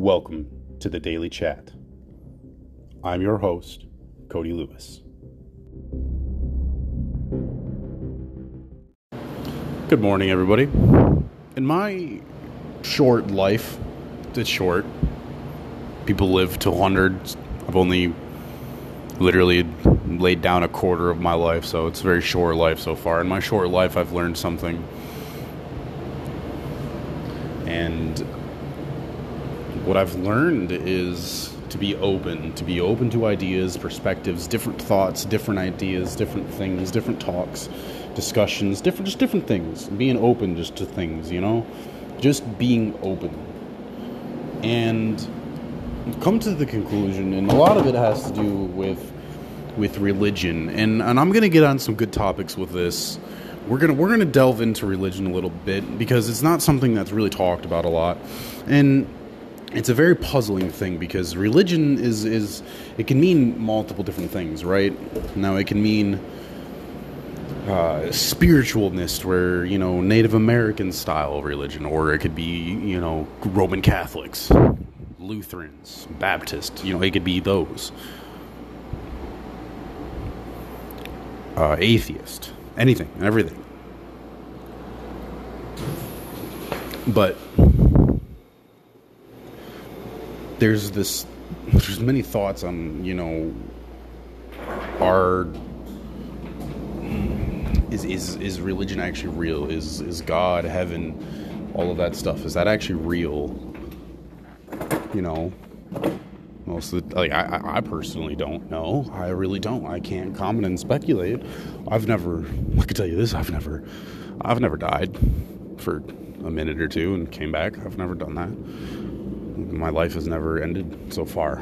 Welcome to the Daily Chat. I'm your host, Cody Lewis. Good morning, everybody. In my short life, it's short. People live to 100. I've only literally laid down a quarter of my life, so it's a very short life so far. In my short life, I've learned something. And what I've learned is to be open, to be open to ideas, perspectives, different thoughts, different ideas, different things, different talks, discussions, different just different things. Being open just to things, you know? Just being open. And come to the conclusion and a lot of it has to do with with religion. And and I'm going to get on some good topics with this. We're going to we're going to delve into religion a little bit because it's not something that's really talked about a lot. And it's a very puzzling thing because religion is is it can mean multiple different things, right? Now it can mean uh, spiritualness, where you know Native American style religion, or it could be you know Roman Catholics, Lutherans, Baptists. You know, it could be those. Uh, atheist, anything everything. But there's this there's many thoughts on you know are is is is religion actually real? Is is god heaven all of that stuff is that actually real? You know most of the, like I, I personally don't know. I really don't. I can't comment and speculate. I've never i can tell you this i've never i've never died for a minute or two and came back. I've never done that my life has never ended so far.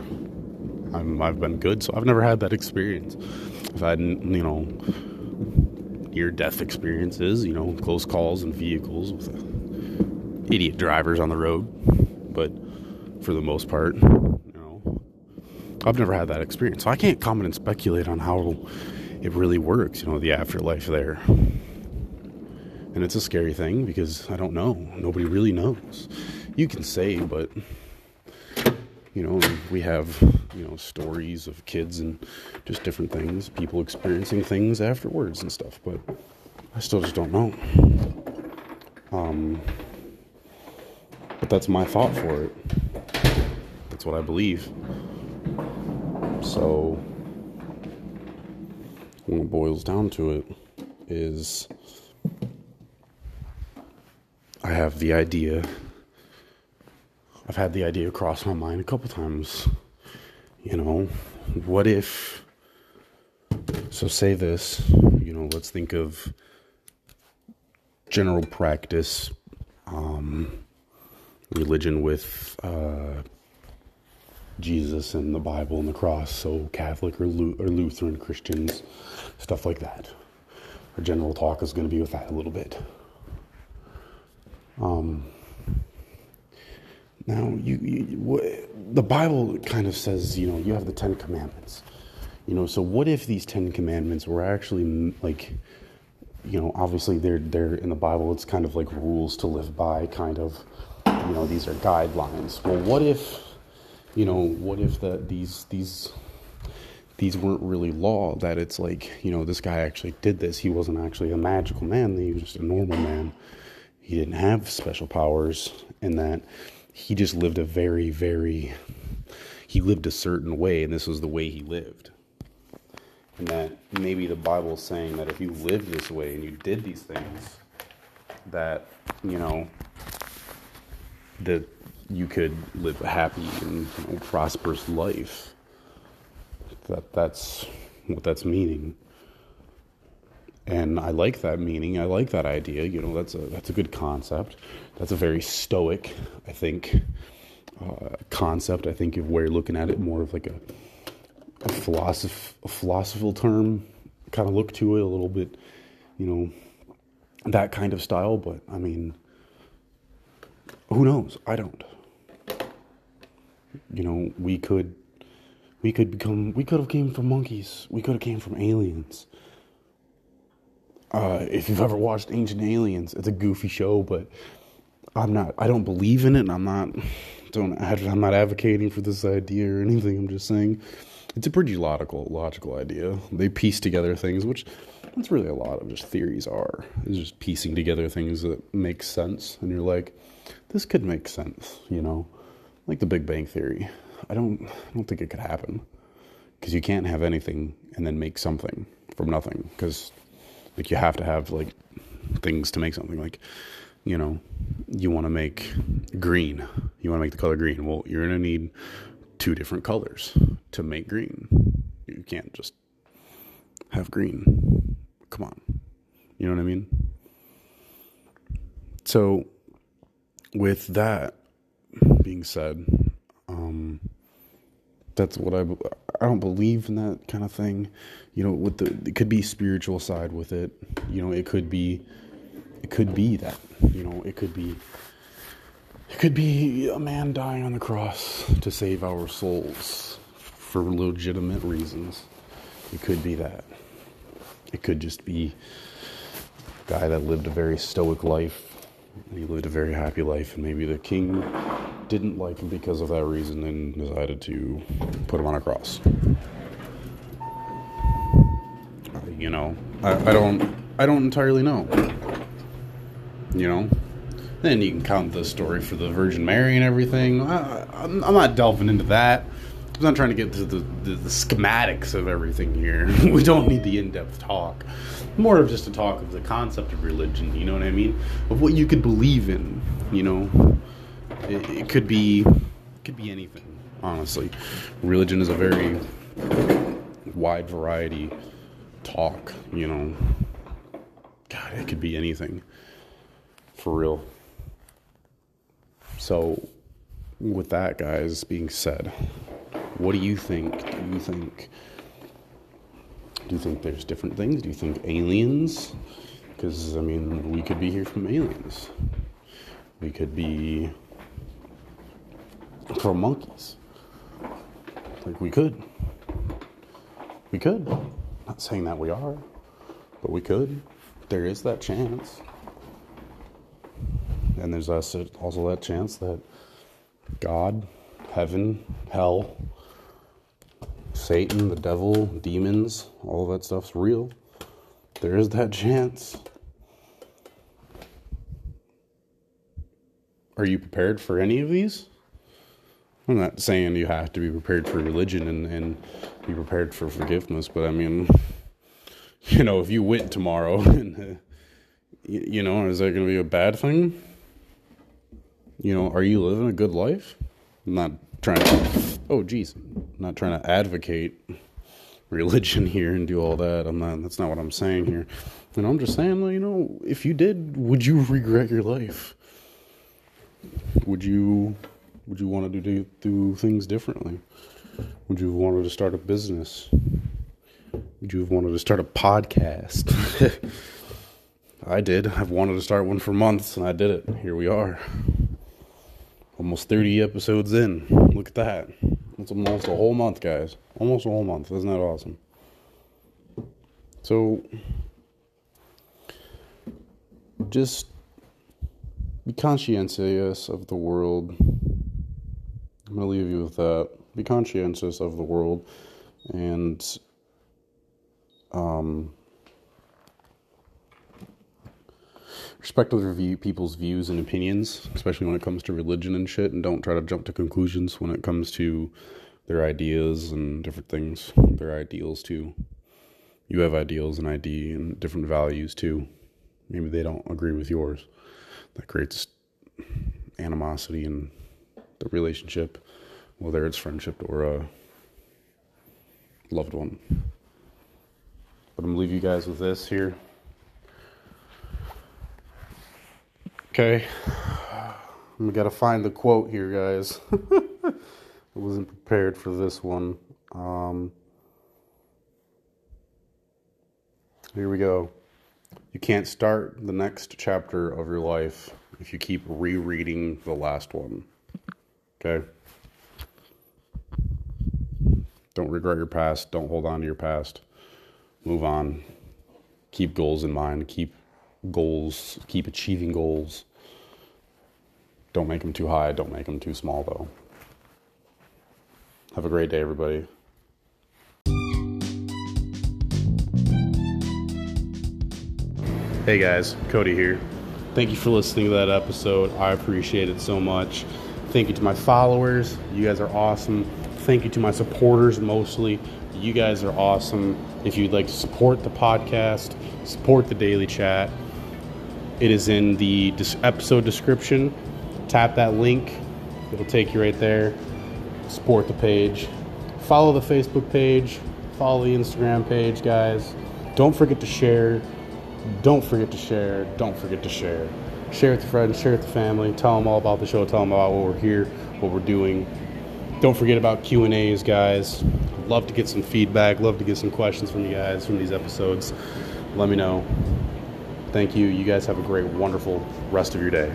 I'm, I've been good, so I've never had that experience. I've had, you know, near death experiences, you know, close calls and vehicles with idiot drivers on the road. But for the most part, you know, I've never had that experience. So I can't comment and speculate on how it really works, you know, the afterlife there. And it's a scary thing because I don't know. Nobody really knows. You can say, but you know we have you know stories of kids and just different things people experiencing things afterwards and stuff but i still just don't know. Um but that's my thought for it. That's what i believe. So when it boils down to it is i have the idea I've had the idea cross my mind a couple times. You know, what if. So, say this, you know, let's think of general practice, um, religion with uh, Jesus and the Bible and the cross, so Catholic or, Lu- or Lutheran Christians, stuff like that. Our general talk is going to be with that a little bit. Um, now, you, you, the Bible kind of says, you know, you have the Ten Commandments. You know, so what if these Ten Commandments were actually like, you know, obviously they're they're in the Bible. It's kind of like rules to live by, kind of. You know, these are guidelines. Well, what if, you know, what if the these these these weren't really law? That it's like, you know, this guy actually did this. He wasn't actually a magical man. He was just a normal man. He didn't have special powers, and that he just lived a very, very, he lived a certain way, and this was the way he lived. And that maybe the Bible is saying that if you lived this way and you did these things, that, you know, that you could live a happy and you know, prosperous life. That that's what that's meaning. And I like that meaning. I like that idea. You know, that's a that's a good concept. That's a very stoic, I think, uh, concept. I think if we're looking at it more of like a, a philosoph- a philosophical term kind of look to it, a little bit, you know, that kind of style. But I mean, who knows? I don't. You know, we could, we could become, we could have came from monkeys. We could have came from aliens uh, if you've ever watched Ancient Aliens, it's a goofy show, but I'm not. I don't believe in it. And I'm not don't. I'm not advocating for this idea or anything. I'm just saying it's a pretty logical logical idea. They piece together things, which that's really a lot of just theories are. Is just piecing together things that make sense, and you're like, this could make sense, you know, like the Big Bang Theory. I don't, I don't think it could happen because you can't have anything and then make something from nothing because like you have to have like things to make something like you know you want to make green. You want to make the color green. Well you're going to need two different colors to make green. You can't just have green. Come on. You know what i mean? So with that being said um that's what I I don't believe in that kind of thing. You know, with the it could be spiritual side with it. You know, it could be it could be that. You know, it could be it could be a man dying on the cross to save our souls for legitimate reasons. It could be that. It could just be a guy that lived a very stoic life. He lived a very happy life, and maybe the king didn't like him because of that reason and decided to put him on a cross. You know, I, I don't, I don't entirely know. You know, then you can count the story for the Virgin Mary and everything. I, I'm, I'm not delving into that. I'm not trying to get to the, the, the schematics of everything here. we don't need the in-depth talk. More of just a talk of the concept of religion. You know what I mean? Of what you could believe in. You know, it, it could be could be anything. Honestly, religion is a very wide variety talk. You know, God, it could be anything. For real. So, with that, guys, being said, what do you think? Do you think? Do you think there's different things? Do you think aliens? Because I mean, we could be here from aliens. We could be from monkeys. Like we could. We could. Not saying that we are, but we could. There is that chance. And there's also that chance that God, heaven, hell, Satan, the devil, demons, all of that stuff's real. There is that chance. Are you prepared for any of these? I'm not saying you have to be prepared for religion and, and be prepared for forgiveness, but I mean, you know, if you went tomorrow, and, uh, you, you know, is that going to be a bad thing? You know, are you living a good life? I'm not trying to, oh, geez, I'm not trying to advocate religion here and do all that. I'm not, that's not what I'm saying here. And I'm just saying, you know, if you did, would you regret your life? Would you would you want to do, do things differently? Would you have wanted to start a business? Would you have wanted to start a podcast? I did. I've wanted to start one for months, and I did it. Here we are. Almost 30 episodes in. Look at that. It's almost a whole month, guys. Almost a whole month. Isn't that awesome? So, just be conscientious of the world I'm going to leave you with that. Be conscientious of the world and um, respect other view, people's views and opinions, especially when it comes to religion and shit, and don't try to jump to conclusions when it comes to their ideas and different things, their ideals too. You have ideals and ID and different values too. Maybe they don't agree with yours. That creates animosity and the relationship, whether it's friendship or a loved one. But I'm gonna leave you guys with this here. Okay. We gotta find the quote here, guys. I wasn't prepared for this one. Um, here we go. You can't start the next chapter of your life if you keep rereading the last one. Okay? Don't regret your past. Don't hold on to your past. Move on. Keep goals in mind. Keep goals. Keep achieving goals. Don't make them too high. Don't make them too small, though. Have a great day, everybody. Hey guys, Cody here. Thank you for listening to that episode. I appreciate it so much. Thank you to my followers. You guys are awesome. Thank you to my supporters mostly. You guys are awesome. If you'd like to support the podcast, support the daily chat, it is in the episode description. Tap that link, it'll take you right there. Support the page. Follow the Facebook page, follow the Instagram page, guys. Don't forget to share don't forget to share. Don't forget to share. Share with your friends, share with the family. Tell them all about the show. Tell them about what we're here, what we're doing. Don't forget about Q and A's, guys. Love to get some feedback. Love to get some questions from you guys from these episodes. Let me know. Thank you. You guys have a great, wonderful rest of your day.